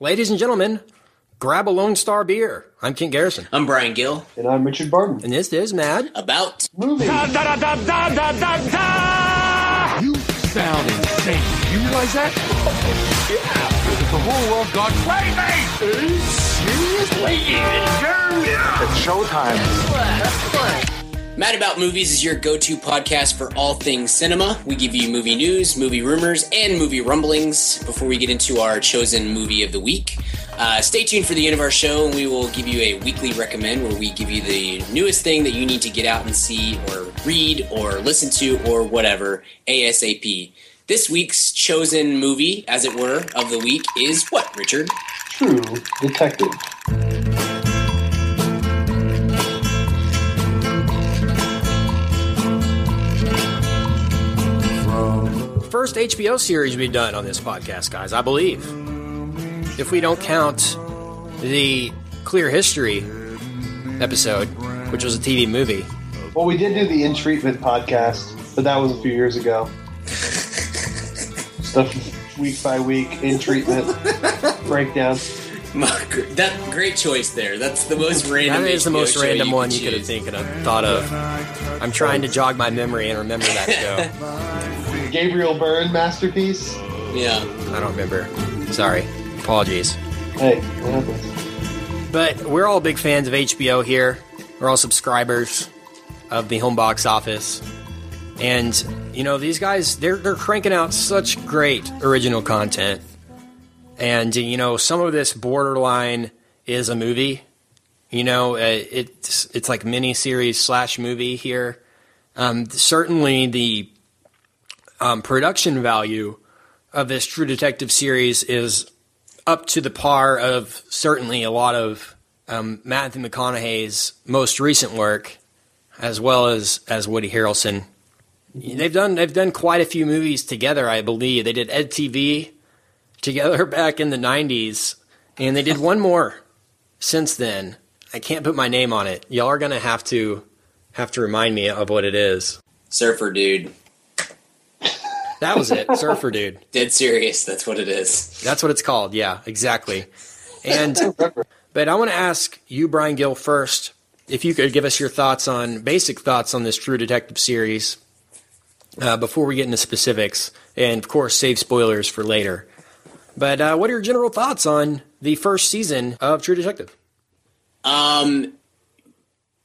Ladies and gentlemen, grab a Lone Star beer. I'm Kent Garrison. I'm Brian Gill. And I'm Richard Barton. And this is Mad About Movie. You sound insane. You realize that? Yeah. The whole world gone crazy. Seriously? It's showtime. Mad About Movies is your go-to podcast for all things cinema. We give you movie news, movie rumors, and movie rumblings before we get into our chosen movie of the week. Uh, stay tuned for the end of our show, and we will give you a weekly recommend where we give you the newest thing that you need to get out and see, or read, or listen to, or whatever ASAP. This week's chosen movie, as it were, of the week is what, Richard? True Detective. First HBO series we've done on this podcast, guys, I believe. If we don't count the Clear History episode, which was a TV movie. Well, we did do the In Treatment podcast, but that was a few years ago. Stuff week by week, In Treatment, breakdown. That great choice there. That's the most random. That is the HBO most random you one you could have choose. thinking of, thought of. I'm trying to jog my memory and remember that show. Gabriel Byrne masterpiece. Yeah. I don't remember. Sorry. Apologies. Hey, what happens? But we're all big fans of HBO here. We're all subscribers of the home box office. And you know, these guys they're they're cranking out such great original content. And you know, some of this borderline is a movie. You know, uh, it's it's like mini series slash movie here. Um, certainly, the um, production value of this True Detective series is up to the par of certainly a lot of um, Matthew McConaughey's most recent work, as well as as Woody Harrelson. They've done they've done quite a few movies together, I believe. They did Ed TV together back in the '90s, and they did one more since then. I can't put my name on it. Y'all are gonna have to have to remind me of what it is. Surfer dude. That was it, Surfer Dude. Dead serious. That's what it is. That's what it's called. Yeah, exactly. And but I want to ask you, Brian Gill, first, if you could give us your thoughts on basic thoughts on this True Detective series uh, before we get into specifics, and of course, save spoilers for later. But uh, what are your general thoughts on the first season of True Detective? Um,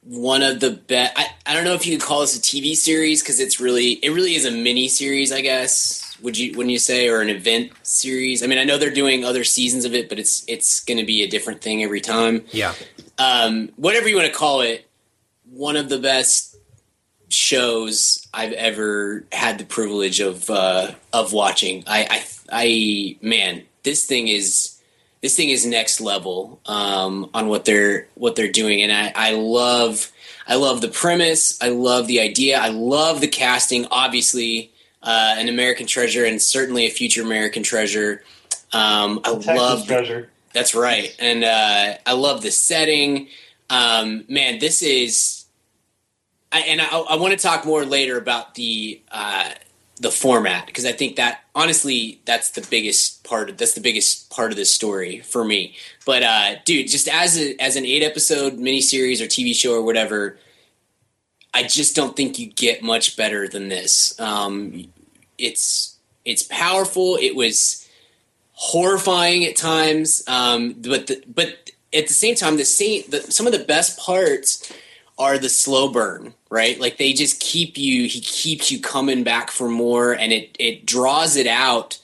one of the best. I, I don't know if you could call this a TV series because it's really it really is a mini series, I guess. Would you wouldn't you say or an event series? I mean, I know they're doing other seasons of it, but it's it's going to be a different thing every time. Yeah, Um, whatever you want to call it, one of the best shows I've ever had the privilege of uh, of watching. I, I I man, this thing is this thing is next level um, on what they're what they're doing, and I, I love I love the premise. I love the idea. I love the casting. Obviously, uh, an American treasure, and certainly a future American treasure. Um, I Texas love treasure. that's right, and uh, I love the setting. Um, man, this is, I, and I, I want to talk more later about the uh, the format because I think that honestly, that's the biggest part. of, That's the biggest part of this story for me. But uh, dude, just as a, as an eight episode miniseries or TV show or whatever, I just don't think you get much better than this. Um, it's it's powerful. It was horrifying at times, um, but the, but at the same time, the same the, some of the best parts are the slow burn, right? Like they just keep you. He keeps you coming back for more, and it it draws it out.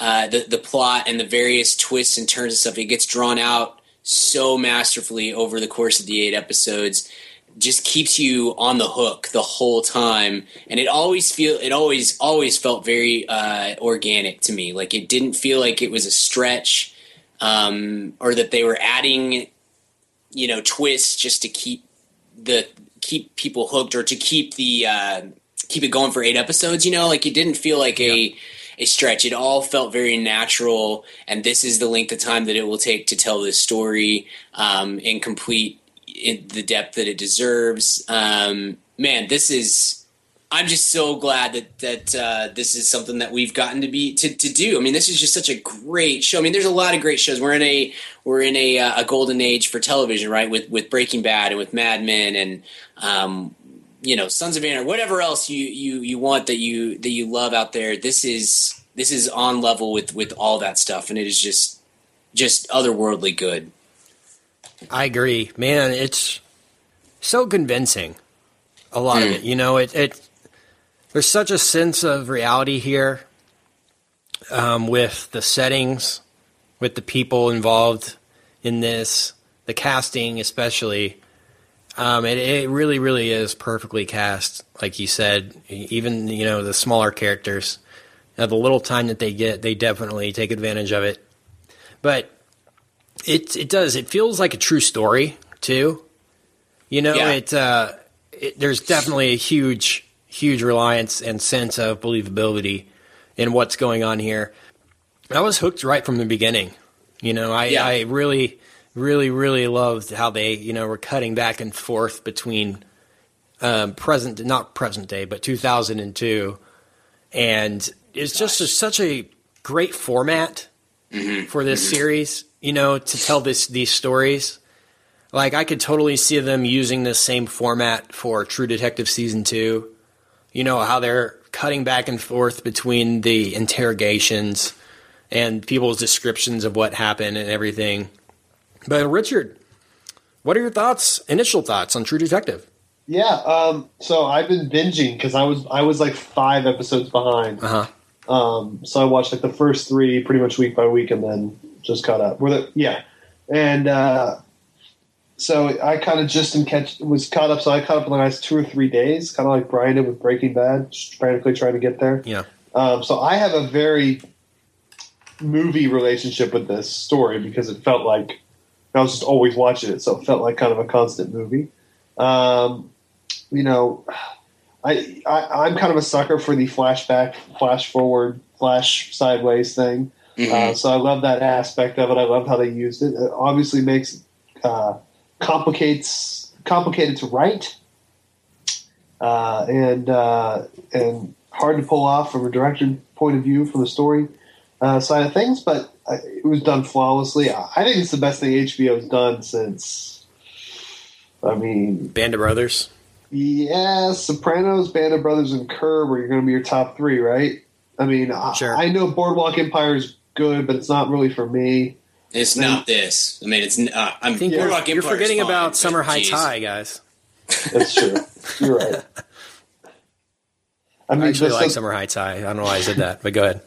Uh, the the plot and the various twists and turns and stuff. It gets drawn out so masterfully over the course of the eight episodes just keeps you on the hook the whole time and it always feel it always always felt very uh, organic to me like it didn't feel like it was a stretch um, or that they were adding you know twists just to keep the keep people hooked or to keep the uh, keep it going for eight episodes you know like it didn't feel like a a stretch it all felt very natural and this is the length of time that it will take to tell this story um, in complete in the depth that it deserves. Um, man, this is I'm just so glad that that uh, this is something that we've gotten to be to, to do. I mean, this is just such a great show. I mean, there's a lot of great shows. We're in a we're in a, uh, a golden age for television, right? With with Breaking Bad and with Mad Men and um, you know Sons of Anarchy, whatever else you you you want that you that you love out there. This is this is on level with with all that stuff, and it is just just otherworldly good. I agree, man. It's so convincing. A lot of Hmm. it, you know, it, it there's such a sense of reality here um, with the settings, with the people involved in this, the casting especially. Um, it, it really, really is perfectly cast, like you said. Even you know the smaller characters, uh, the little time that they get, they definitely take advantage of it. But it it does. It feels like a true story too. You know, Yeah. it, uh, it there's definitely a huge huge reliance and sense of believability in what's going on here. I was hooked right from the beginning. You know, I, Yeah. I really, really, really loved how they, you know, were cutting back and forth between um, present, not present day, but 2002, and it's just a, such a great format for this series. You know, to tell this these stories. Like I could totally see them using this same format for True Detective season two. You know how they're cutting back and forth between the interrogations and people's descriptions of what happened and everything. But Richard, what are your thoughts? Initial thoughts on True Detective? Yeah. Um, so I've been binging because I was I was like five episodes behind. Uh huh. Um, so I watched like the first three pretty much week by week, and then just caught up. Were the, yeah, and uh, so I kind of just in catch was caught up. So I caught up in the last two or three days, kind of like Brian did with Breaking Bad, just frantically trying to get there. Yeah. Um, so I have a very movie relationship with this story because it felt like I was just always watching it, so it felt like kind of a constant movie. Um, you know, I, I I'm kind of a sucker for the flashback, flash forward, flash sideways thing. Uh, so I love that aspect of it. I love how they used it. It obviously makes uh, complicates complicated to write, uh, and uh, and hard to pull off from a director point of view from the story uh, side of things. But uh, it was done flawlessly. I I think it's the best thing HBO's done since. I mean, Band of Brothers. yeah, Sopranos, Band of Brothers, and Curb are going to be your top three, right? I mean, I- Sure. I, know Boardwalk Empire is good, but it's not really for me. It's not this. I mean, it's. Uh, I'm. I think Yeah. you're, Boardwalk you're Empire's forgetting fine, about but Summer Heights geez. High, guys. That's true. You're right. I I actually like is- Summer Heights High. I don't know why I said that, but go ahead.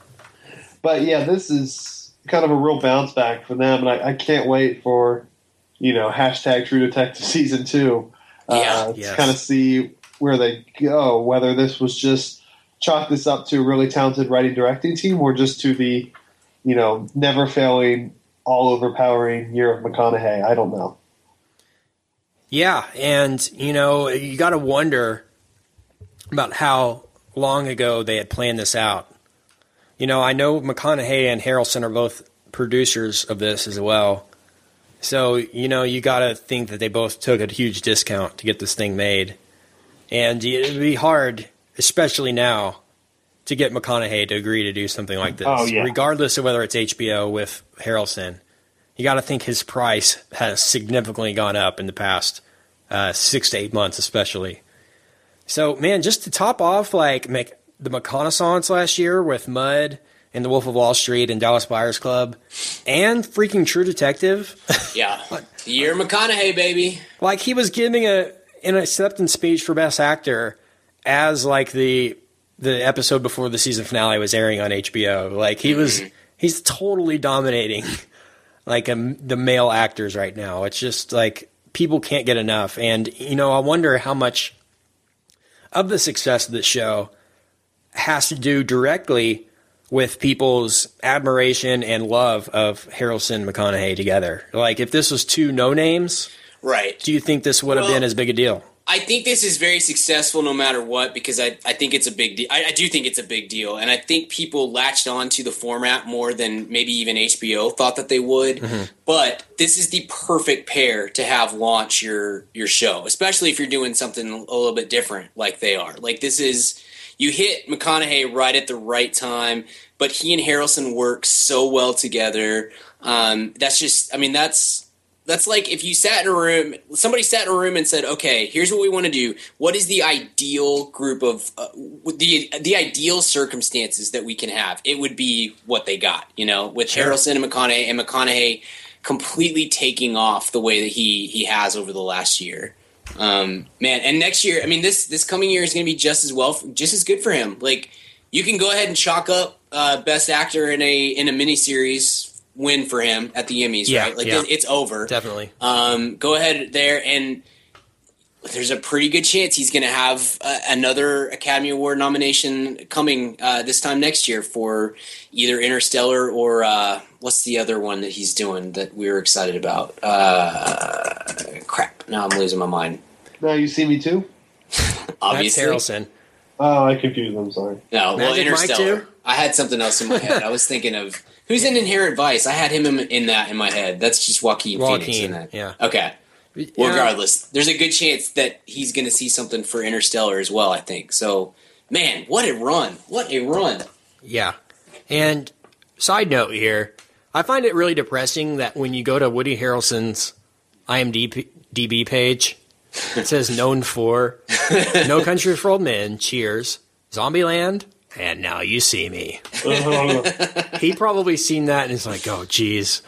But yeah, this is kind of a real bounce back for them, and I, I can't wait for you know hashtag True Detective season two. Yeah. uh, Yes. to kind of see where they go. Whether this was just chalk this up to a really talented writing directing team, or just to the you know never failing, all overpowering year of McConaughey. I don't know. Yeah, and you know, you got to wonder about how long ago they had planned this out. You know, I know McConaughey and Harrelson are both producers of this as well. So, you know, you got to think that they both took a huge discount to get this thing made. And it'd be hard, especially now, to get McConaughey to agree to do something like this, Oh, yeah. regardless of whether it's HBO with Harrelson. You got to think his price has significantly gone up in the past uh, six to eight months, especially. So, man, just to top off, like Mc, the McConaissance last year with Mud and The Wolf of Wall Street and Dallas Buyers Club, and freaking True Detective, Yeah. Year McConaughey, baby. like he was giving a an acceptance speech for Best Actor as like the the episode before the season finale was airing on HBO. Like he was, he's totally dominating like um, the male actors right now. It's just like people can't get enough, and you know I wonder how much of the success of this show has to do directly with people's admiration and love of Harrelson McConaughey together. Like if this was two no names, Right. do you think this would have Well- been as big a deal? I think this is very successful no matter what because I, I think it's a big deal. I, I do think it's a big deal. And I think people latched on to the format more than maybe even HBO thought that they would. Mm-hmm. But this is the perfect pair to have launch your your show, especially if you're doing something a little bit different like they are. Like this is you hit McConaughey right at the right time, but he and Harrelson work so well together. Um, that's just I mean that's that's like if you sat in a room somebody sat in a room and said okay here's what we want to do what is the ideal group of uh, the the ideal circumstances that we can have it would be what they got you know with Sure. harrelson and mcconaughey and mcconaughey completely taking off the way that he he has over the last year um man and next year i mean this this coming year is going to be just as well just as good for him like you can go ahead and chalk up uh, best actor in a in a miniseries win for him at the Emmys, Yeah, right? Like yeah. it's over. Definitely. Um, go ahead there, and there's a pretty good chance he's going to have uh, another Academy Award nomination coming uh, this time next year for either Interstellar or uh, what's the other one that he's doing that we were excited about? Uh, crap! Now I'm losing my mind. Now you see me too. Obviously, That's Harrelson. Oh, I confused them. Sorry. no. Well, Magic Mike Interstellar. too? I had something else in my head. I was thinking of who's in Inherent Vice. I had him in, in that in my head. That's just Joaquin, Phoenix in that. yeah. Okay. Yeah. Regardless, there's a good chance that he's going to see something for Interstellar as well. I think so. Man, what a run! What a run! Yeah. And side note here, I find it really depressing that when you go to Woody Harrelson's IMDb page, it says known for No Country for Old Men, Cheers, Zombieland, and Now You See Me. he probably seen that and is like, oh, geez.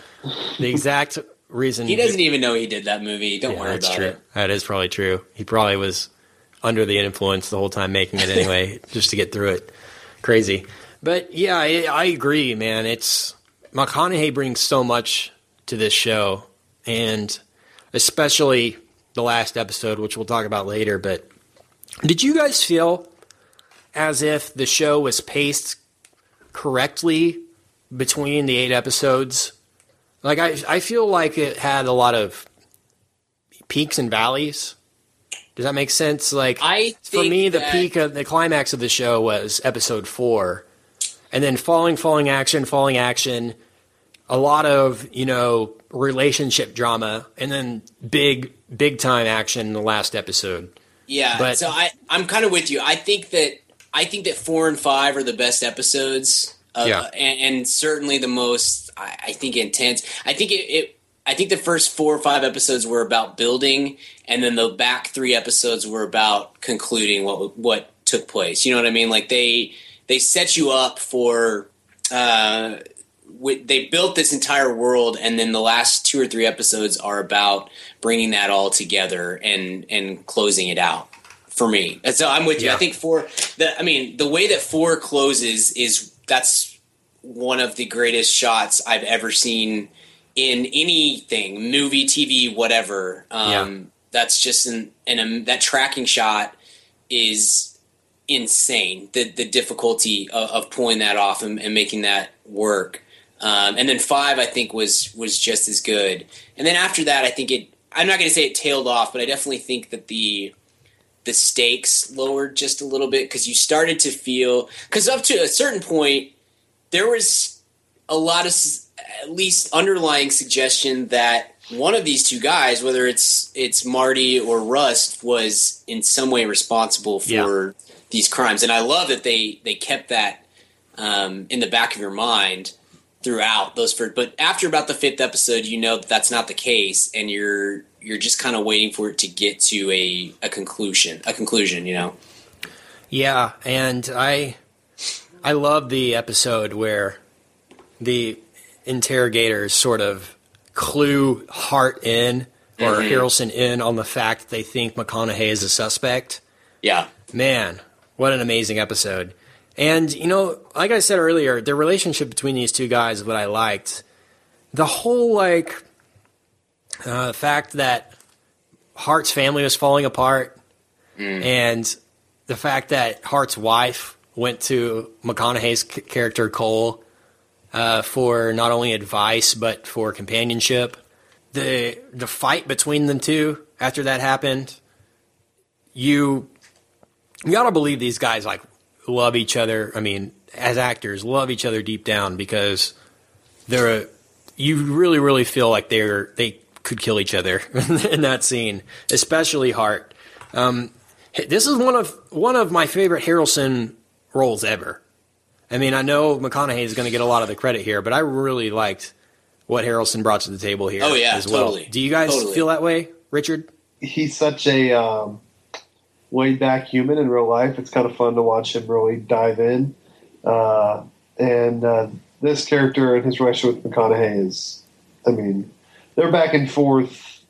The exact reason He doesn't even know he did that movie. Don't Yeah, worry that's about true. it. That is probably true. He probably was under the influence the whole time making it anyway, just to get through it. Crazy. But yeah, I, I agree, man. It's McConaughey brings so much to this show, and especially the last episode, which we'll talk about later. But did you guys feel as if the show was paced correctly between the eight episodes? Like I, I feel like it had a lot of peaks and valleys. Does that make sense? Like I for me, the peak of the climax of the show was episode four, and then falling, falling action, falling action. A lot of you know relationship drama, and then big, big time action in the last episode. Yeah, But- so I I'm kind of with you. I think that I think that four and five are the best episodes. Of, Yeah. and, and certainly the most I, I think intense. I think it, it. I think the first four or five episodes were about building, and then the back three episodes were about concluding what what took place. You know what I mean? Like they they set you up for. Uh, wi- they built this entire world, and then the last two or three episodes are about bringing that all together and and closing it out. For me, and so I'm with you. Yeah. I think four. The I mean, the way that four closes is that's one of the greatest shots I've ever seen in anything, movie, TV, whatever. Um, Yeah. That's just an, an um, that tracking shot is insane. The the difficulty of, of pulling that off and, and making that work. Um, and then five, I think was was just as good. And then after that, I think it. I'm not going to say it tailed off, but I definitely think that the the stakes lowered just a little bit because you started to feel because up to a certain point there was a lot of at least underlying suggestion that one of these two guys whether it's it's marty or rust was in some way responsible for Yeah. these crimes and i love that they they kept that um, in the back of your mind throughout those first but after about the fifth episode you know that that's not the case and you're you're just kind of waiting for it to get to a, a conclusion a conclusion you know Yeah, and I I love the episode where the interrogators sort of clue Hart in or mm-hmm. Harrelson in on the fact that they think McConaughey is a suspect. yeah Man, what an amazing episode. And, you know, like I said earlier, the relationship between these two guys is what I liked. The whole, like, uh, the fact that Hart's family was falling apart and the fact that Hart's wife went to McConaughey's c- character, Cohle, uh, for not only advice but for companionship. The, the fight between them two after that happened you you gotta believe these guys like love each other. I mean, as actors, love each other deep down because they're you really really feel like they're they could kill each other in that scene, especially Hart. Um, this is one of one of my favorite Harrelson roles ever. I mean, I know McConaughey is going to get a lot of the credit here, but I really liked what Harrelson brought to the table here. Oh, yeah, as well. totally. Do you guys Totally. feel that way, Richard? He's such a um, laid back human in real life. It's kind of fun to watch him really dive in. Uh, and uh, this character and his relationship with McConaughey is, I mean, they're back and forth.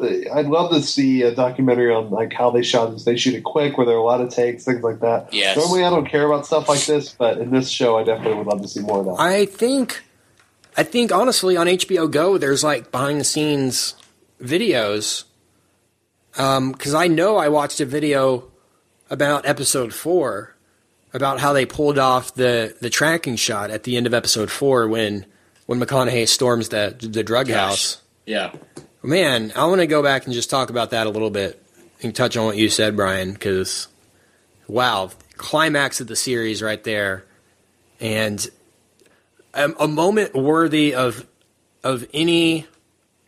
I'd love to see a documentary on like how they shot this. They shoot it quick, where there are a lot of takes, things like that. Yes. Normally, I don't care about stuff like this, but in this show, I definitely would love to see more of that. I think, I think honestly on HBO Go, there's like behind the scenes videos. Um, because I know I watched a video about episode four, about how they pulled off the the tracking shot at the end of episode four when when McConaughey storms the the drug house. Yeah. Man, I want to go back and just talk about that a little bit and touch on what you said, Brian, because wow, climax of the series right there, and a, a moment worthy of of any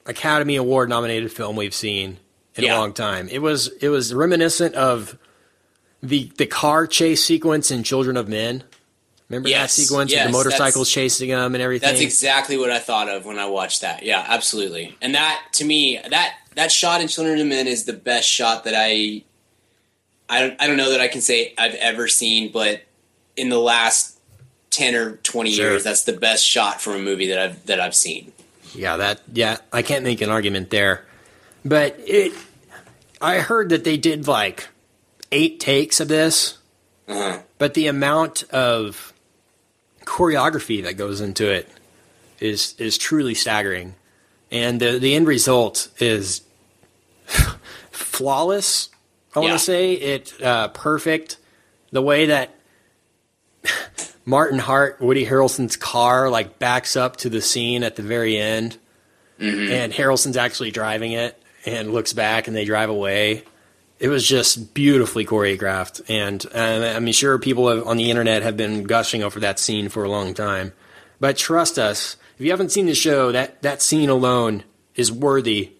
Academy Award nominated film we've seen in Yeah. a long time. It was it was reminiscent of the the car chase sequence in Children of Men. Remember Yes, that sequence yes, with the motorcycles chasing them and everything? That's exactly what I thought of when I watched that. Yeah, absolutely. And that to me, that that shot in Children of Men is the best shot that I I don't, I don't know that I can say I've ever seen, but in the last 10 or 20 Sure. years, that's the best shot from a movie that I've that I've seen. Yeah, that yeah, I can't make an argument there. But it I heard that they did like 8 takes of this, Uh-huh. but the amount of choreography that goes into it is is truly staggering. And the the end result is flawless. I want Yeah. to say it uh, perfect. The way that Martin Hart, Woody Harrelson's car, like backs up to the scene at the very end, and Harrelson's actually driving it and looks back, and they drive away. It was just beautifully choreographed, and uh, I'm sure people have, on the internet have been gushing over that scene for a long time. But trust us, if you haven't seen the show, that that scene alone is worthy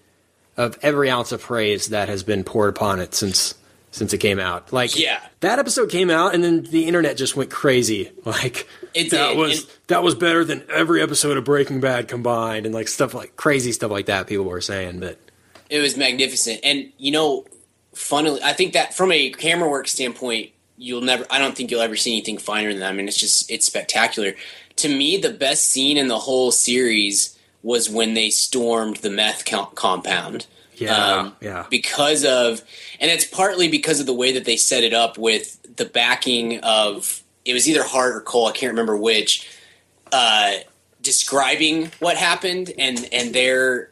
of every ounce of praise that has been poured upon it since since it came out. Like Yeah. that episode came out, and then the internet just went crazy. Like It that was that was better than every episode of Breaking Bad combined, and like stuff like crazy stuff like that. People were saying, but It was magnificent. And you know, funnily, I think that from a camera work standpoint, you'll never. I don't think you'll ever see anything finer than that. I mean, it's just it's spectacular. To me, the best scene in the whole series was when they stormed the meth co- compound. yeah, yeah, because of and it's partly because of the way that they set it up with the backing of it was either Hart or Cohle, I can't remember which, uh, describing what happened and and they're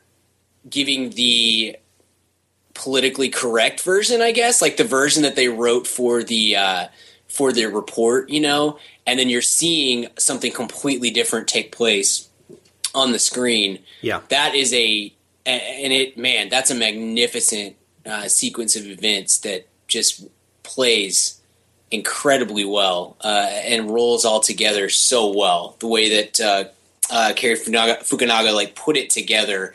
giving the politically correct version, I guess, like the version that they wrote for the uh, for their report, you know, and then you're seeing something completely different take place on the screen. Yeah. that is a and it man that's a magnificent uh, sequence of events that just plays incredibly well uh, and rolls all together so well. The way that uh, uh, Cary Fukunaga, Fukunaga like put it together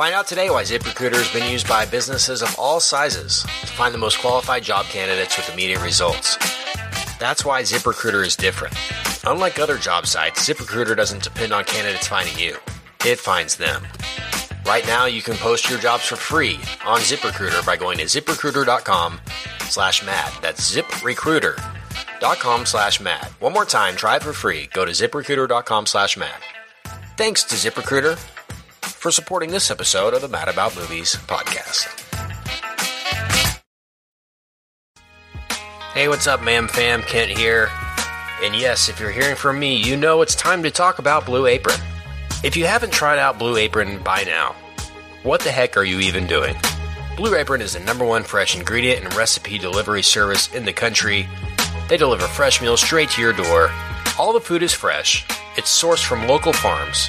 Find out today why ZipRecruiter has been used by businesses of all sizes to find the most qualified job candidates with immediate results. That's why ZipRecruiter is different. Unlike other job sites, ZipRecruiter doesn't depend on candidates finding you. It finds them. Right now, you can post your jobs for free on ZipRecruiter by going to ziprecruiter.com slash mad. That's ziprecruiter.com slash mad. One more time, try it for free. Go to ziprecruiter.com slash mad. Thanks to ZipRecruiter for supporting this episode of the Mad About Movies podcast. Hey, what's up, ma'am fam? Kent here. And yes, if you're hearing from me, you know it's time to talk about Blue Apron. If you haven't tried out Blue Apron by now, what the heck are you even doing? Blue Apron is the number one fresh ingredient and recipe delivery service in the country. They deliver fresh meals straight to your door. All the food is fresh, it's sourced from local farms,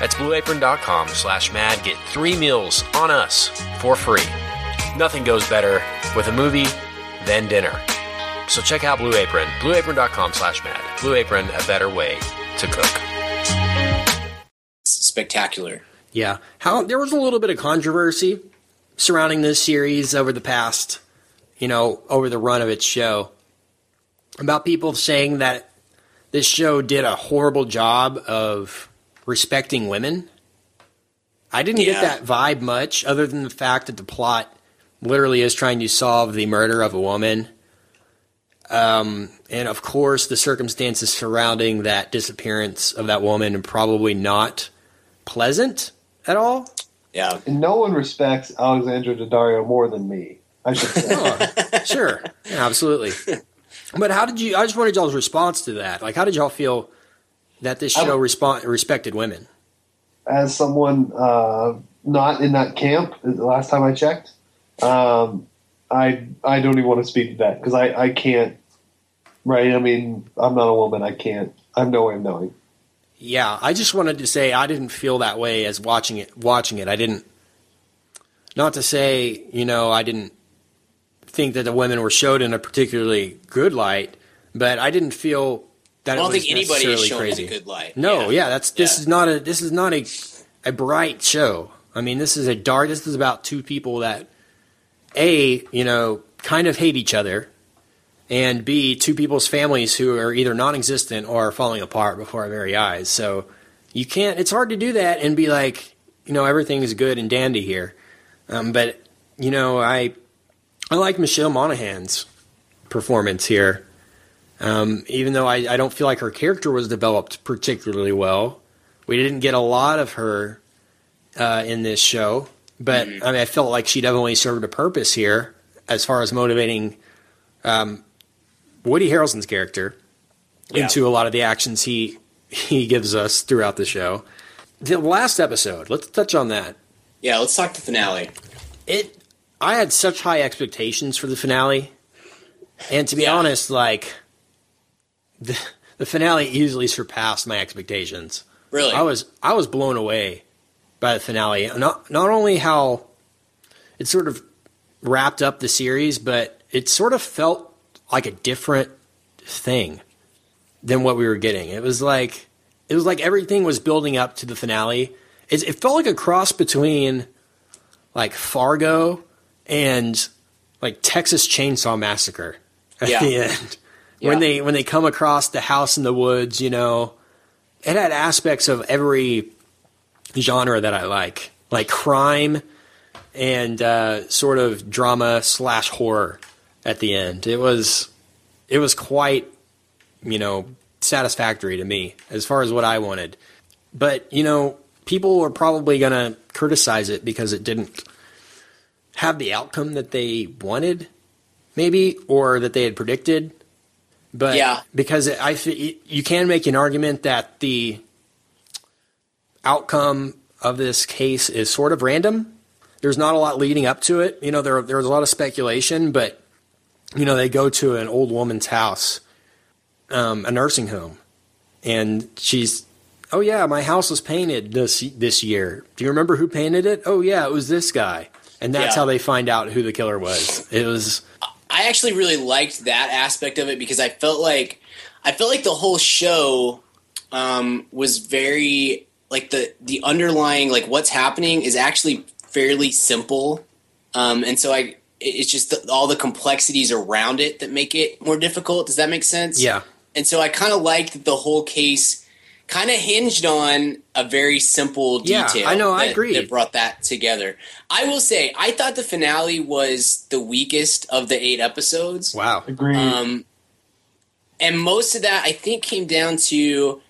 That's blueapron.com slash mad. Get three meals on us for free. Nothing goes better with a movie than dinner. So check out Blue Apron, blueapron.com slash mad. Blue Apron, a better way to cook. Spectacular. Yeah. How there was a little bit of controversy surrounding this series over the past, you know, over the run of its show about people saying that this show did a horrible job of respecting women. I didn't Yeah. get that vibe much other than the fact that the plot literally is trying to solve the murder of a woman. Um, and of course, the circumstances surrounding that disappearance of that woman are probably not pleasant at all. Yeah. And no one respects Alexandra Daddario more than me. I should say. Oh, sure, yeah, absolutely. But how did you? I just wanted y'all's response to that. Like, how did y'all feel that this show respond, respected women? As someone uh, not in that camp, the last time I checked, um, I I don't even want to speak to that because I, I can't. Right? I mean, I'm not a woman. I can't. I have no way of knowing. Yeah, I just wanted to say I didn't feel that way as watching it. Watching it, I didn't. Not to say, you know, I didn't think that the women were showed in a particularly good light, but I didn't feel that I don't think anybody is shown crazy. a good light. No, yeah, that's this Yeah. is not a this is not a a bright show. I mean, this is a dark. This is about two people that a you know kind of hate each other, and b two people's families who are either non-existent or are falling apart before our very eyes. So you can't. It's hard to do that and be like, you know, everything is good and dandy here. Um, but you know, I I like Michelle Monaghan's performance here. Um, even though I, I don't feel like her character was developed particularly well, we didn't get a lot of her uh, in this show. But I mean, I felt like she definitely served a purpose here as far as motivating um, Woody Harrelson's character Yeah. into a lot of the actions he he gives us throughout the show. The last episode, let's touch on that. Yeah, let's talk the finale. It I had such high expectations for the finale. And to be Yeah. honest, like the, the finale easily surpassed my expectations. Really? I was I was blown away by the finale. Not not only how it sort of wrapped up the series, but it sort of felt like a different thing than what we were getting. It was like it was like everything was building up to the finale. It, it felt like a cross between like Fargo and like Texas Chainsaw Massacre at Yeah. the end. When they when they come across the house in the woods, you know, it had aspects of every genre that I like, like crime and uh, sort of drama slash horror at the end. It was it was quite you know satisfactory to me as far as what I wanted. But you know, people are probably going to criticize it because it didn't have the outcome that they wanted, maybe, or that they had predicted. But Yeah. because it, I you can make an argument that the outcome of this case is sort of random. There's not a lot leading up to it. You know, there there's a lot of speculation, but you know, they go to an old woman's house, um, a nursing home, and she's, oh yeah, my house was painted this this year. Do you remember who painted it? Oh yeah, it was this guy, and that's Yeah. how they find out who the killer was. It was I actually really liked that aspect of it because I felt like I felt like the whole show um, was very like the the underlying like what's happening is actually fairly simple, um, and so I it's just the, all the complexities around it that make it more difficult. Does that make sense? Yeah. And so I kind of liked that the whole case kind of hinged on a very simple detail. Yeah, detail. I know, I agree. That brought that together. I will say, I thought the finale was the weakest of the eight episodes. Wow. Agreed. Um, and most of that, I think, came down to,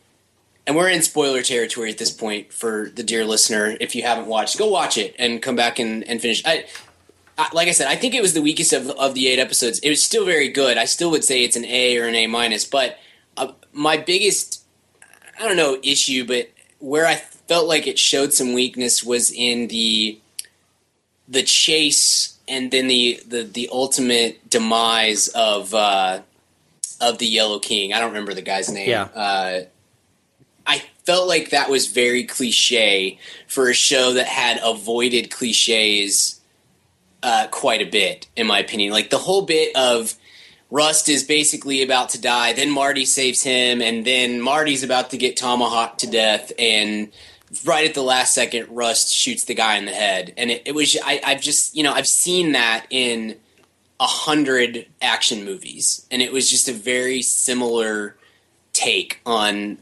and we're in spoiler territory at this point for the dear listener. If you haven't watched, go watch it and come back and, and finish. I, I, like I said, I think it was the weakest of, of the eight episodes. It was still very good. I still would say it's an A or an A minus. But uh, my biggest, I don't know, issue, but where I felt like it showed some weakness was in the the chase and then the the, the ultimate demise of uh, of the Yellow King. I don't remember the guy's name. Yeah. Uh, I felt like that was very cliche for a show that had avoided cliches uh, quite a bit, in my opinion. Like the whole bit of Rust is basically about to die, then Marty saves him, and then Marty's about to get tomahawked to death, and right at the last second, Rust shoots the guy in the head. And it, it was I, I've just you know I've seen that in a hundred action movies, and it was just a very similar take on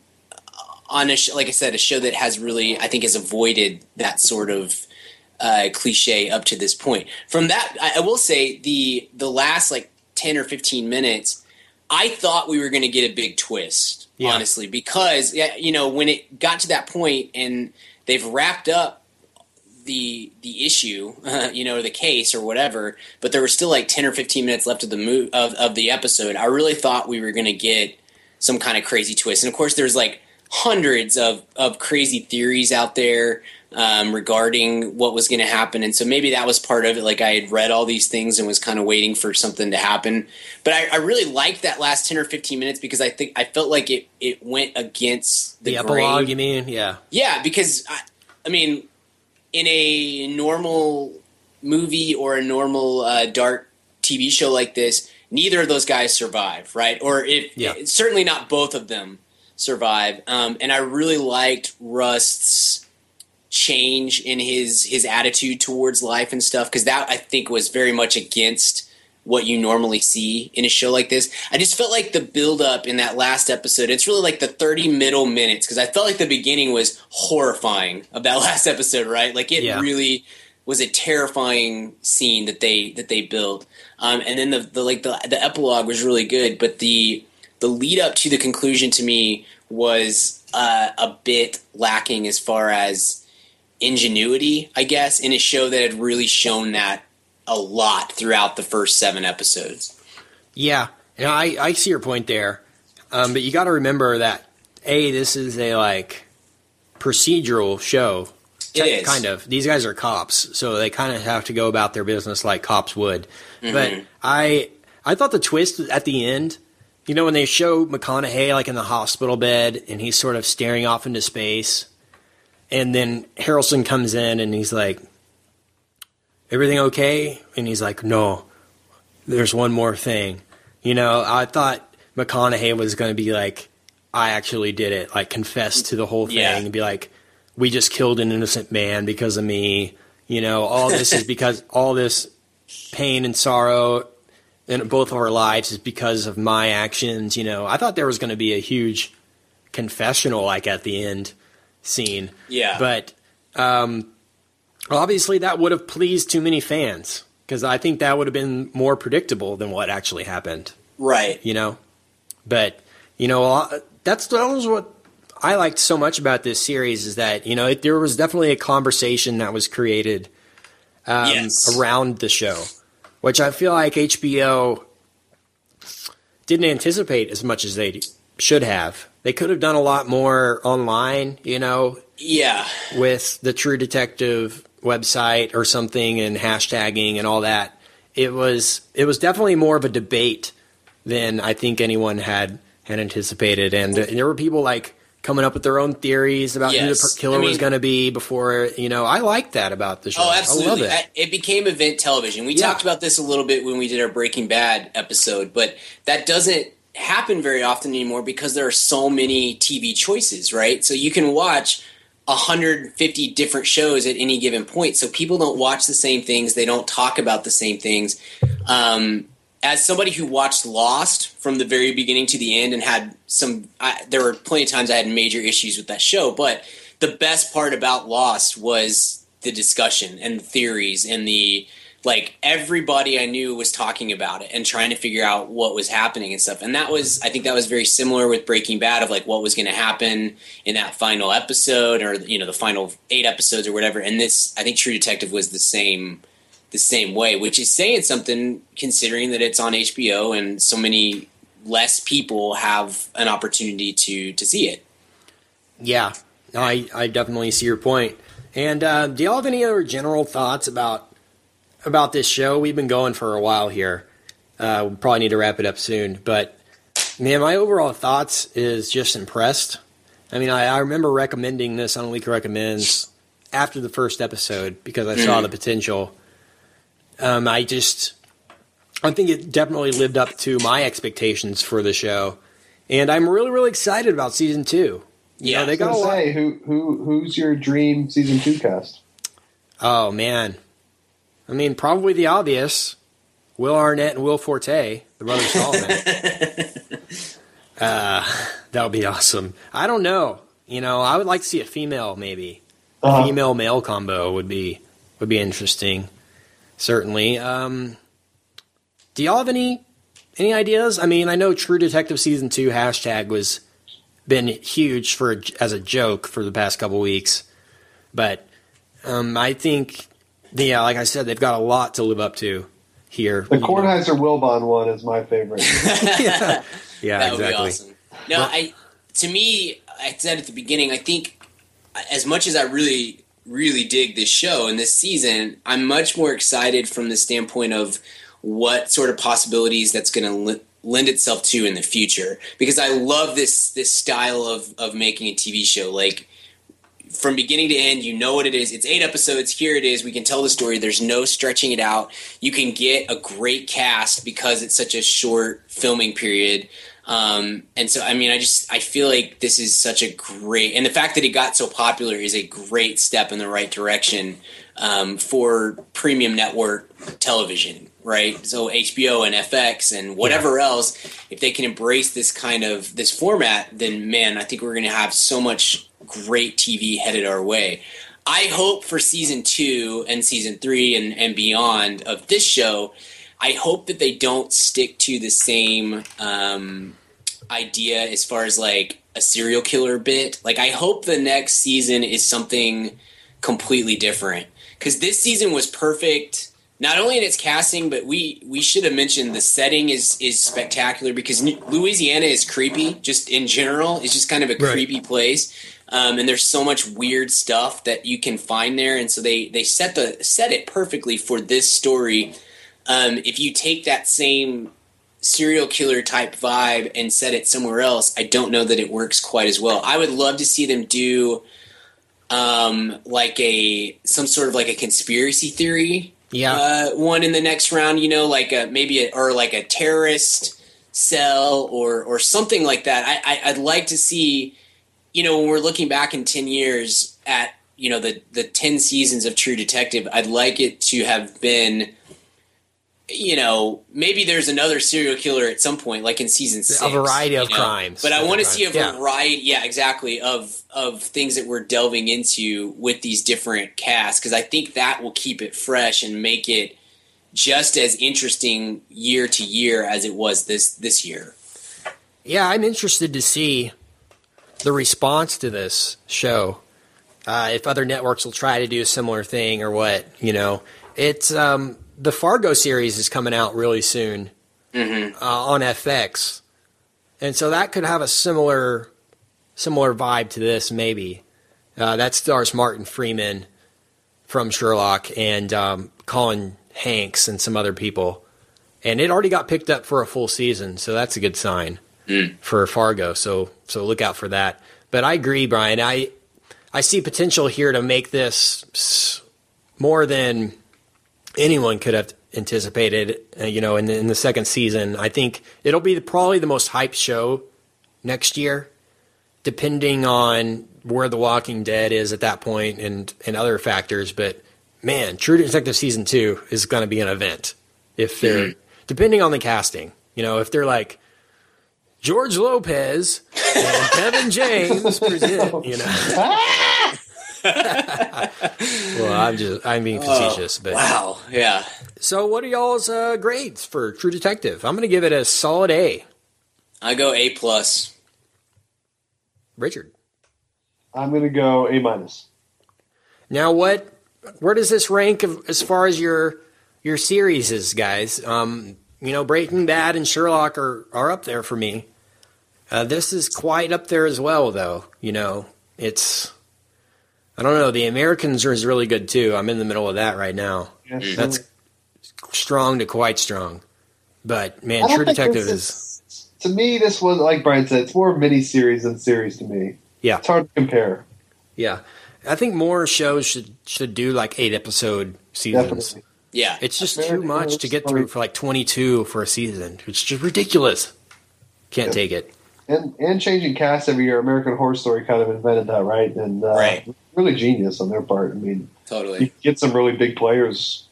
on a sh- like I said a show that has really I think has avoided that sort of uh, cliche up to this point. From that, I, I will say the the last like ten or fifteen minutes, I thought we were going to get a big twist. Yeah. Honestly, because you know when it got to that point and they've wrapped up the the issue, uh, you know, the case or whatever, but there were still like ten or fifteen minutes left of the mo- of of the episode. I really thought we were going to get some kind of crazy twist, and of course, there's like hundreds of of crazy theories out there um, regarding what was going to happen, and so maybe that was part of it. Like I had read all these things and was kind of waiting for something to happen, but I, I really liked that last ten or fifteen minutes because I think I felt like it it went against the, The, grain. epilogue, you mean? Yeah. Yeah, because I, I mean, in a normal movie or a normal uh, dark TV show like this, neither of those guys survive, right? Or if Yeah. certainly not both of them survive. Um, and I really liked Rust's change in his his attitude towards life and stuff because that I think was very much against what you normally see in a show like this. I just felt like the build up in that last episode, it's really like the 30 middle minutes because I felt like the beginning was horrifying of that last episode, right? Like it Yeah. really was a terrifying scene that they that they built. Um, and then the, the like the the epilogue was really good, but the the lead up to the conclusion to me was uh, a bit lacking as far as ingenuity, I guess, in a show that had really shown that a lot throughout the first seven episodes. Yeah, you know, I, I see your point there, um, but you got to remember that a this is a like procedural show. It Ki- is. kind of. These guys are cops, so they kind of have to go about their business like cops would. Mm-hmm. But I I thought the twist at the end, you know, when they show McConaughey like in the hospital bed and he's sort of staring off into space, and then Harrelson comes in and he's like, "Everything okay?" And he's like, "No, there's one more thing." You know, I thought McConaughey was going to be like, "I actually did it," like confess to the whole thing Yeah. and be like, "We just killed an innocent man because of me." You know, all this is because all this pain and sorrow in both of our lives is because of my actions. You know, I thought there was going to be a huge confessional, like at the end scene. Yeah. But um, obviously, that would have pleased too many fans because I think that would have been more predictable than what actually happened. Right. You know, but you know, that's that was what I liked so much about this series is that you know it, there was definitely a conversation that was created um, Yes. around the show, which I feel like HBO didn't anticipate as much as they should have. They could have done a lot more online, you know, Yeah. with the True Detective website or something and hashtagging and all that. It was it was definitely more of a debate than I think anyone had had anticipated, and, uh, there were people like coming up with their own theories about who the killer I was going to be before. You know, I like that about the show. Oh, absolutely. it. I- It became event television. We Yeah. talked about this a little bit when we did our Breaking Bad episode, but that doesn't happen very often anymore because there are so many TV choices, right? So you can watch 150 different shows at any given point. So people don't watch the same things. They don't talk about the same things. Um, as somebody who watched Lost from the very beginning to the end and had some, I, there were plenty of times I had major issues with that show, but the best part about Lost was the discussion and the theories and the like everybody I knew was talking about it and trying to figure out what was happening and stuff. And that was, I think that was very similar with Breaking Bad of like what was going to happen in that final episode or, you know, the final eight episodes or whatever. And this, I think True Detective was the same, the same way, which is saying something considering that it's on HBO and so many less people have an opportunity to, to see it. Yeah, I, I definitely see your point. And uh, do y'all have any other general thoughts about about this show. We've been going for a while here. Uh, we probably need to wrap it up soon. But man, my overall thoughts is just impressed. I mean, I, I remember recommending this on Leak Recommends after the first episode because I saw the potential. Um, I just, I think it definitely lived up to my expectations for the show, and I'm really, really excited about season two. You Yeah. know, they got a was lot. gonna say who who who's your dream season two cast? Oh man, I mean, probably the obvious: Will Arnett and Will Forte, the brothers Solomon. uh, that would be awesome. I don't know. You know, I would like to see a female, maybe Uh-huh. female male combo would be would be interesting. Certainly. Um, do y'all have any any ideas? I mean, I know True Detective season two hashtag was been huge for as a joke for the past couple weeks, but um, I think, yeah, like I said, they've got a lot to live up to here. The Kornheiser Wilbon one is my favorite. yeah, yeah, that would exactly. be awesome. No, I to me, I said at the beginning, I think as much as I really, really dig this show and this season, I'm much more excited from the standpoint of what sort of possibilities that's going to li- lend itself to in the future. Because I love this this style of of making a TV show, like. From beginning to end, you know what it is. It's eight episodes. Here it is. We can tell the story. There's no stretching it out. You can get a great cast because it's such a short filming period. Um, and so, I mean, I just I feel like this is such a great, and the fact that it got so popular is a great step in the right direction um, for premium network television, right? So HBO and FX and whatever else, if they can embrace this kind of this format, then man, I think we're going to have so much great TV headed our way. I hope for season two and season three and, and beyond of this show, I hope that they don't stick to the same um, idea as far as like a serial killer bit. Like, I hope the next season is something completely different because this season was perfect. Not only in its casting, but we we should have mentioned the setting is is spectacular because Louisiana is creepy. Just in general, it's just kind of a Right. creepy place, um, and there's so much weird stuff that you can find there. And so they they set the set it perfectly for this story. Um, if you take that same serial killer type vibe and set it somewhere else, I don't know that it works quite as well. I would love to see them do um, like a some sort of like a conspiracy theory Yeah, uh, one in the next round. You know, like a maybe a, or like a terrorist cell or or something like that. I, I I'd like to see. You know, when we're looking back in ten years at you know the the ten seasons of True Detective, I'd like it to have been. You know, maybe there's another serial killer at some point, like in season six. A variety of know? crimes. But I want to see a Yeah. variety, yeah, exactly, of of things that we're delving into with these different casts because I think that will keep it fresh and make it just as interesting year to year as it was this this year. Yeah, I'm interested to see the response to this show. Uh, if other networks will try to do a similar thing or what, you know, it's um, the Fargo series is coming out really soon uh, on FX, and so that could have a similar similar vibe to this. Maybe uh, that stars Martin Freeman from Sherlock and um, Colin Hanks and some other people, and it already got picked up for a full season, so that's a good sign for Fargo. So so look out for that. But I agree, Brian. I I see potential here to make this more than anyone could have anticipated. Uh, you know, in the, in the second season, I think it'll be probably the most hyped show next year. depending on where The Walking Dead is at that point and and other factors. But man, True Detective season two is going to be an event if they're depending on the casting. You know, if they're like George Lopez and Kevin James present, you know. well, I'm just I'm being facetious, but Wow. Yeah. so what are y'all's uh, grades for True Detective? I'm going to give it a solid A. I go A plus. Richard. I'm going to go A minus. Now, what? Where does this rank of, as far as your your series is, guys? Um, you know, Breaking Bad and Sherlock are are up there for me. Uh, this is quite up there as well, though. You know, it's I don't know. The Americans are is really good too. I'm in the middle of that right now. Yes, That's strong to quite strong. But man, I True Detective this is To me, this was like Brian said. It's more mini series than series to me. yeah. It's hard to compare. Yeah, I think more shows should should do like eight episode seasons. Definitely. Yeah. It's just Very too much to get story. through for like twenty two for a season. It's just ridiculous. Can't Yeah. take it. And and changing cast every year. American Horror Story kind of invented that, right? And uh, Right. really genius on their part. I mean, totally. you totally. get some really big players.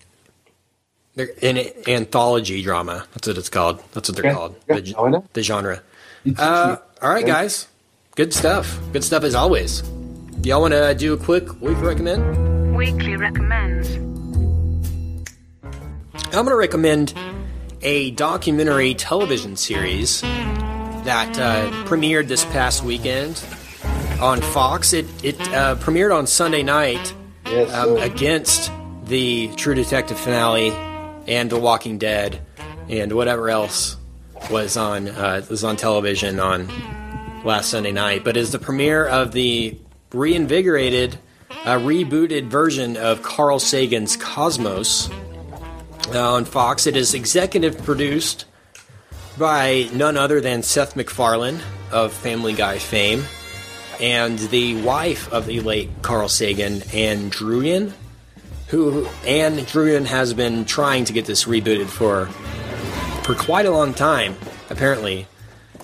They're in it, anthology drama. That's what it's called. That's what they're Yeah. called. Yeah, The, the genre. Uh, all right, guys. Good stuff. Good stuff as always. Y'all want to do a quick weekly recommend? Weekly recommends. I'm going to recommend a documentary television series that uh, premiered this past weekend on Fox. It it uh, premiered on Sunday night Yes, um, against the True Detective finale and The Walking Dead and whatever else was on uh, was on television on last Sunday night. But is the premiere of the reinvigorated, uh, rebooted version of Carl Sagan's Cosmos uh, on Fox. It is executive produced by none other than Seth MacFarlane of Family Guy fame and the wife of the late Carl Sagan, Ann Druyan, who Ann Druyan has been trying to get this rebooted for for quite a long time, apparently,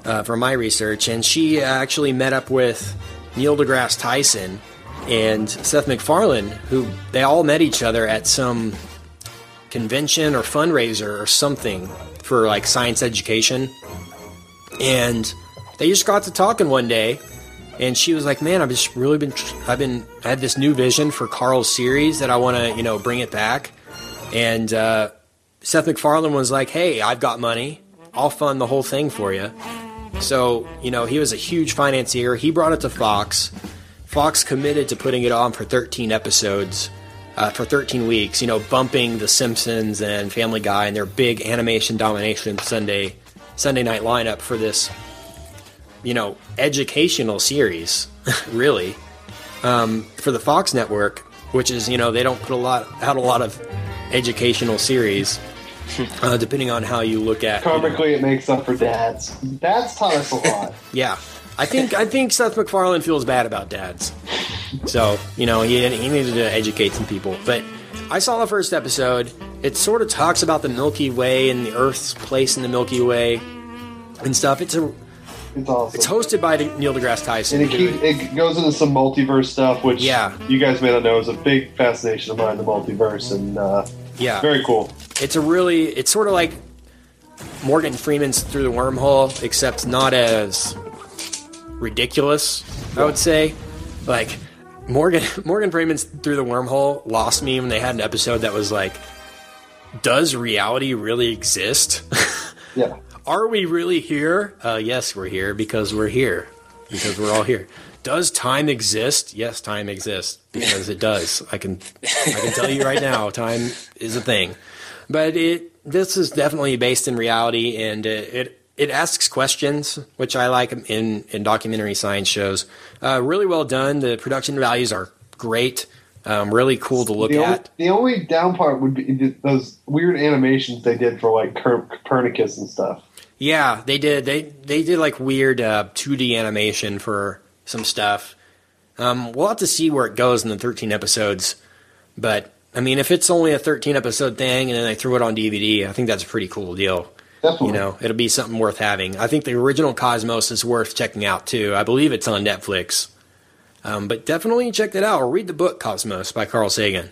uh, from my research. And she actually met up with Neil deGrasse Tyson and Seth MacFarlane, who they all met each other at some convention or fundraiser or something for like science education. And they just got to talking one day, and she was like, "Man, I've just really been, I've been, I had this new vision for Carl's series that I want to, you know, bring it back." And uh, Seth MacFarlane was like, "Hey, I've got money. I'll fund the whole thing for you." So, you know, he was a huge financier. He brought it to Fox. Fox committed to putting it on for 13 episodes uh, for 13 weeks, you know, bumping The Simpsons and Family Guy and their big animation domination Sunday Sunday night lineup for this, you know, educational series, really, um, for the Fox network, which is, you know, they don't put a lot out a lot of educational series, uh, depending on how you look at. you know- it makes up for dads. Dads taught us a lot. yeah, I think I think Seth MacFarlane feels bad about dads, so you know he he needed to educate some people. But I saw the first episode. It sort of talks about the Milky Way and the Earth's place in the Milky Way and stuff. It's a It's awesome. it's hosted by Neil deGrasse Tyson. and it, keep, it goes into some multiverse stuff, which Yeah. you guys may not know is a big fascination of mine, the multiverse, and uh, yeah, very cool. it's a really it's sort of like Morgan Freeman's Through the Wormhole, except not as ridiculous. I would say, like Morgan Morgan Freeman's Through the Wormhole lost me when they had an episode that was like, "Does reality really exist? Yeah. Are we really here? Uh, yes, we're here because we're here because we're all here." Does time exist? Yes, time exists because it does. I can I can tell you right now, time is a thing. But it this is definitely based in reality, and it it, it asks questions, which I like in in documentary science shows. Uh, really well done. The production values are great. Um, really cool to look The only, at. the only down part would be those weird animations they did for like Copernicus and stuff. Yeah, they did. They they did like weird uh, 2D animation for some stuff. Um, we'll have to see where it goes in the 13 episodes. But I mean, if it's only a 13 episode thing and then they threw it on DVD, I think that's a pretty cool deal. Definitely. You know, it'll be something worth having. I think the original Cosmos is worth checking out too. I believe it's on Netflix. Um, but definitely check that out or read the book Cosmos by Carl Sagan.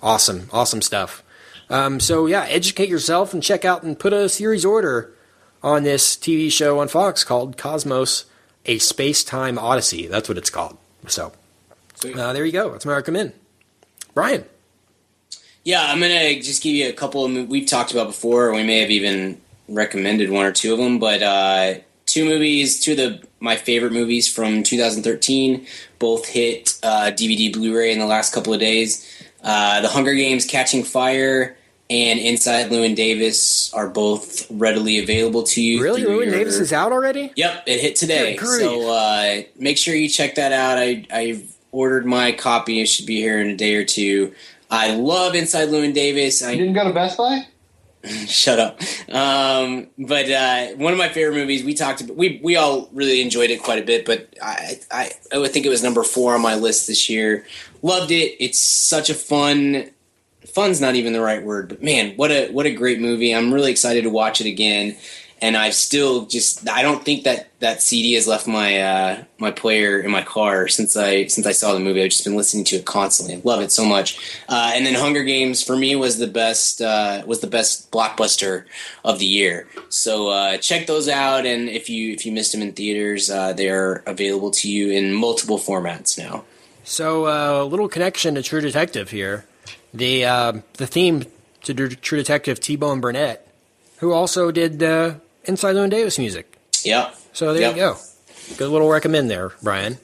Awesome, awesome stuff. Um, so yeah, educate yourself and check out and put a series order on this TV show on Fox called Cosmos: A Space Time Odyssey. That's what it's called. So uh, there you go. That's my recommend. Brian. Yeah, I'm gonna just give you a couple of we've talked about before. We may have even recommended one or two of them, but uh, two movies, two of the my favorite movies from 2013, both hit uh, DVD Blu-ray in the last couple of days. Uh, the Hunger Games: Catching Fire and Inside Llewyn Davis are both readily available to you. Really, through Llewyn your- Davis is out already? Yep, it hit today. So uh, make sure you check that out. I I ordered my copy. It should be here in a day or two. I love Inside Llewyn Davis. You I didn't go to Best Buy? shut up. Um, but uh, one of my favorite movies. We talked about. We we all really enjoyed it quite a bit. But I I I would think it was number four on my list this year. Loved it. It's such a fun. Fun's not even the right word, but man, what a what a great movie! I'm really excited to watch it again. And I've still just I don't think that that CD has left my uh, my player in my car since I since I saw the movie. I've just been listening to it constantly. I love it so much. Uh, and then Hunger Games for me was the best uh, was the best blockbuster of the year. So uh, check those out. And if you if you missed them in theaters, uh, they are available to you in multiple formats now. So uh, a little connection to True Detective here. The the theme to True Detective T Bone Burnett, who also did Inside Llewyn Davis music. Yeah. So there Yep. you go. Good little recommend there, Brian.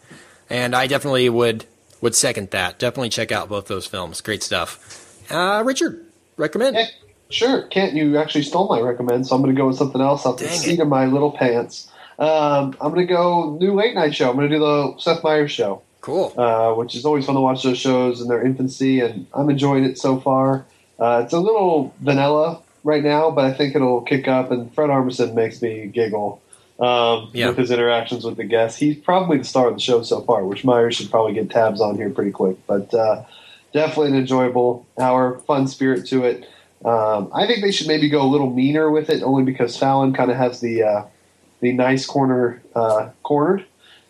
And I definitely would would second that. Definitely check out both those films. Great stuff. Uh, Richard, recommend. Yeah, sure. Kent, you actually stole my recommend, so I'm going to go with something else off the Dang seat it. of my little pants. Um, I'm going to go new late night show. I'm going to do the Seth Meyers show, Cool. uh, which is always fun to watch those shows in their infancy, and I'm enjoying it so far. Uh, it's a little vanilla right now, but I think it'll kick up, and Fred Armisen makes me giggle um, Yeah. with his interactions with the guests. He's probably the star of the show so far, which Meyers should probably get tabs on here pretty quick. But uh, definitely an enjoyable hour, fun spirit to it. Um, I think they should maybe go a little meaner with it, only because Fallon kind of has the uh, the nice corner uh, cornered,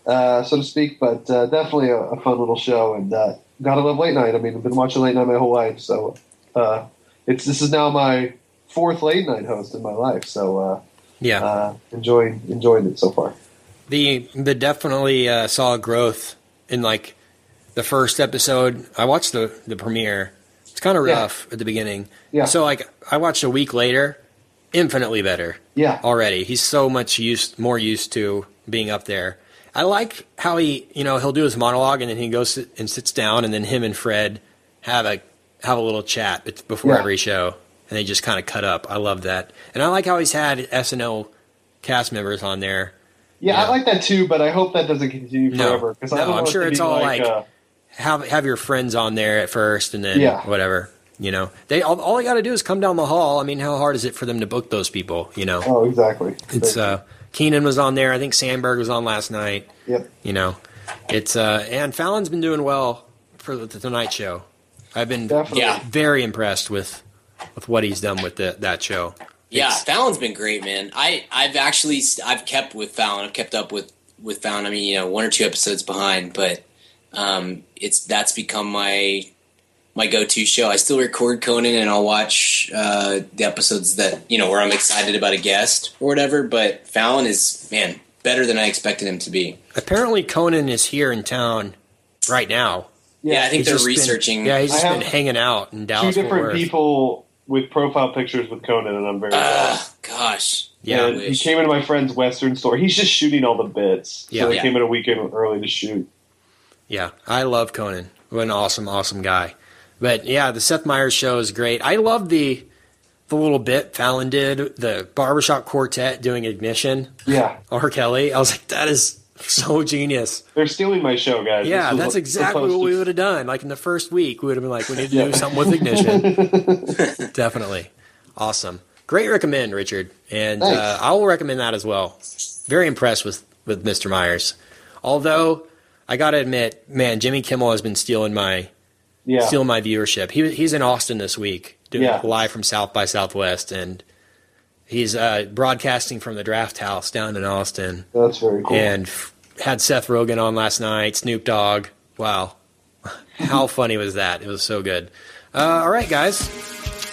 uh, so to speak. But uh, definitely a, a fun little show, and uh, gotta love late night. I mean, I've been watching late night my whole life, so uh, it's this is now my fourth late night host in my life. So uh, Yeah. uh, enjoying enjoying it so far. the the definitely uh, saw growth in like the first episode. I watched the the premiere. It's kind of Yeah. rough at the beginning. Yeah. So like I watched a week later, infinitely better Yeah, already. He's so much used more used to being up there. I like how he you know he'll do his monologue and then he goes and sits down and then him and Fred have a have a little chat before Yeah. every show and they just kind of cut up. I love that, and I like how he's had SNL cast members on there. yeah, Yeah. I like that too. But I hope that doesn't continue forever because I No, don't I'm sure it's be all like, like- uh, have have your friends on there at first, and then Yeah. whatever. You know, they all, all they got to do is come down the hall. I mean, how hard is it for them to book those people? You know, oh exactly. it's uh, Kenan was on there. I think Samberg was on last night. yep. You know, it's uh, and Fallon's been doing well for the Tonight Show. I've been Definitely. Yeah. very impressed with with what he's done with the, that show. Yeah, It's- Fallon's been great, man. I I've actually I've kept with Fallon. I've kept up with with Fallon. I mean, you know, one or two episodes behind, but um, it's that's become my my go to show. I still record Conan and I'll watch uh, the episodes that you know where I'm excited about a guest or whatever. But Fallon is man better than I expected him to be. Apparently, Conan is here in town right now. Yeah, I think He's they're just been- researching. yeah, he's just been hanging out in two Dallas. Fort different people with profile pictures with Conan, and I'm very. Ugh, impressed. gosh. Yeah, And he came into my friend's Western store. He's just shooting all the bits. Yeah. so they Yeah. came in a weekend early to shoot. Yeah, I love Conan. What an awesome, awesome guy. But yeah, the Seth Meyers show is great. I love the the little bit Fallon did, the barbershop quartet doing Ignition, Yeah, R. Kelly. I was like, that is so genius. they're stealing my show, guys. Yeah, that's exactly what we would have done. Like in the first week, we would have been like, we need to Yeah. do something with Ignition. Definitely. Awesome. Great recommend, Richard. And uh, I will recommend that as well. Very impressed with, with Mr. Meyers. Although, I got to admit, man, Jimmy Kimmel has been stealing my Yeah, stealing my viewership. He he's in Austin this week, doing Yeah. live from South by Southwest, and He's uh, broadcasting from the Draft House down in Austin, That's very cool. and f- had Seth Rogen on last night. Snoop Dogg. Wow, how funny was that? It was so good. Uh, all right, guys.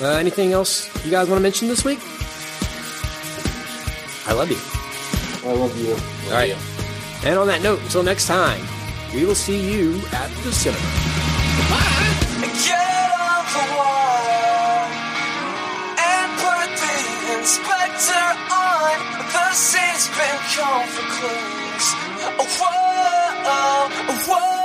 Uh, anything else you guys want to mention this week? I love you. I love you. All right. And on that note, until next time, we will see you at the cinema. Get inspector on. The scene's been conflict closed. Whoa, whoa.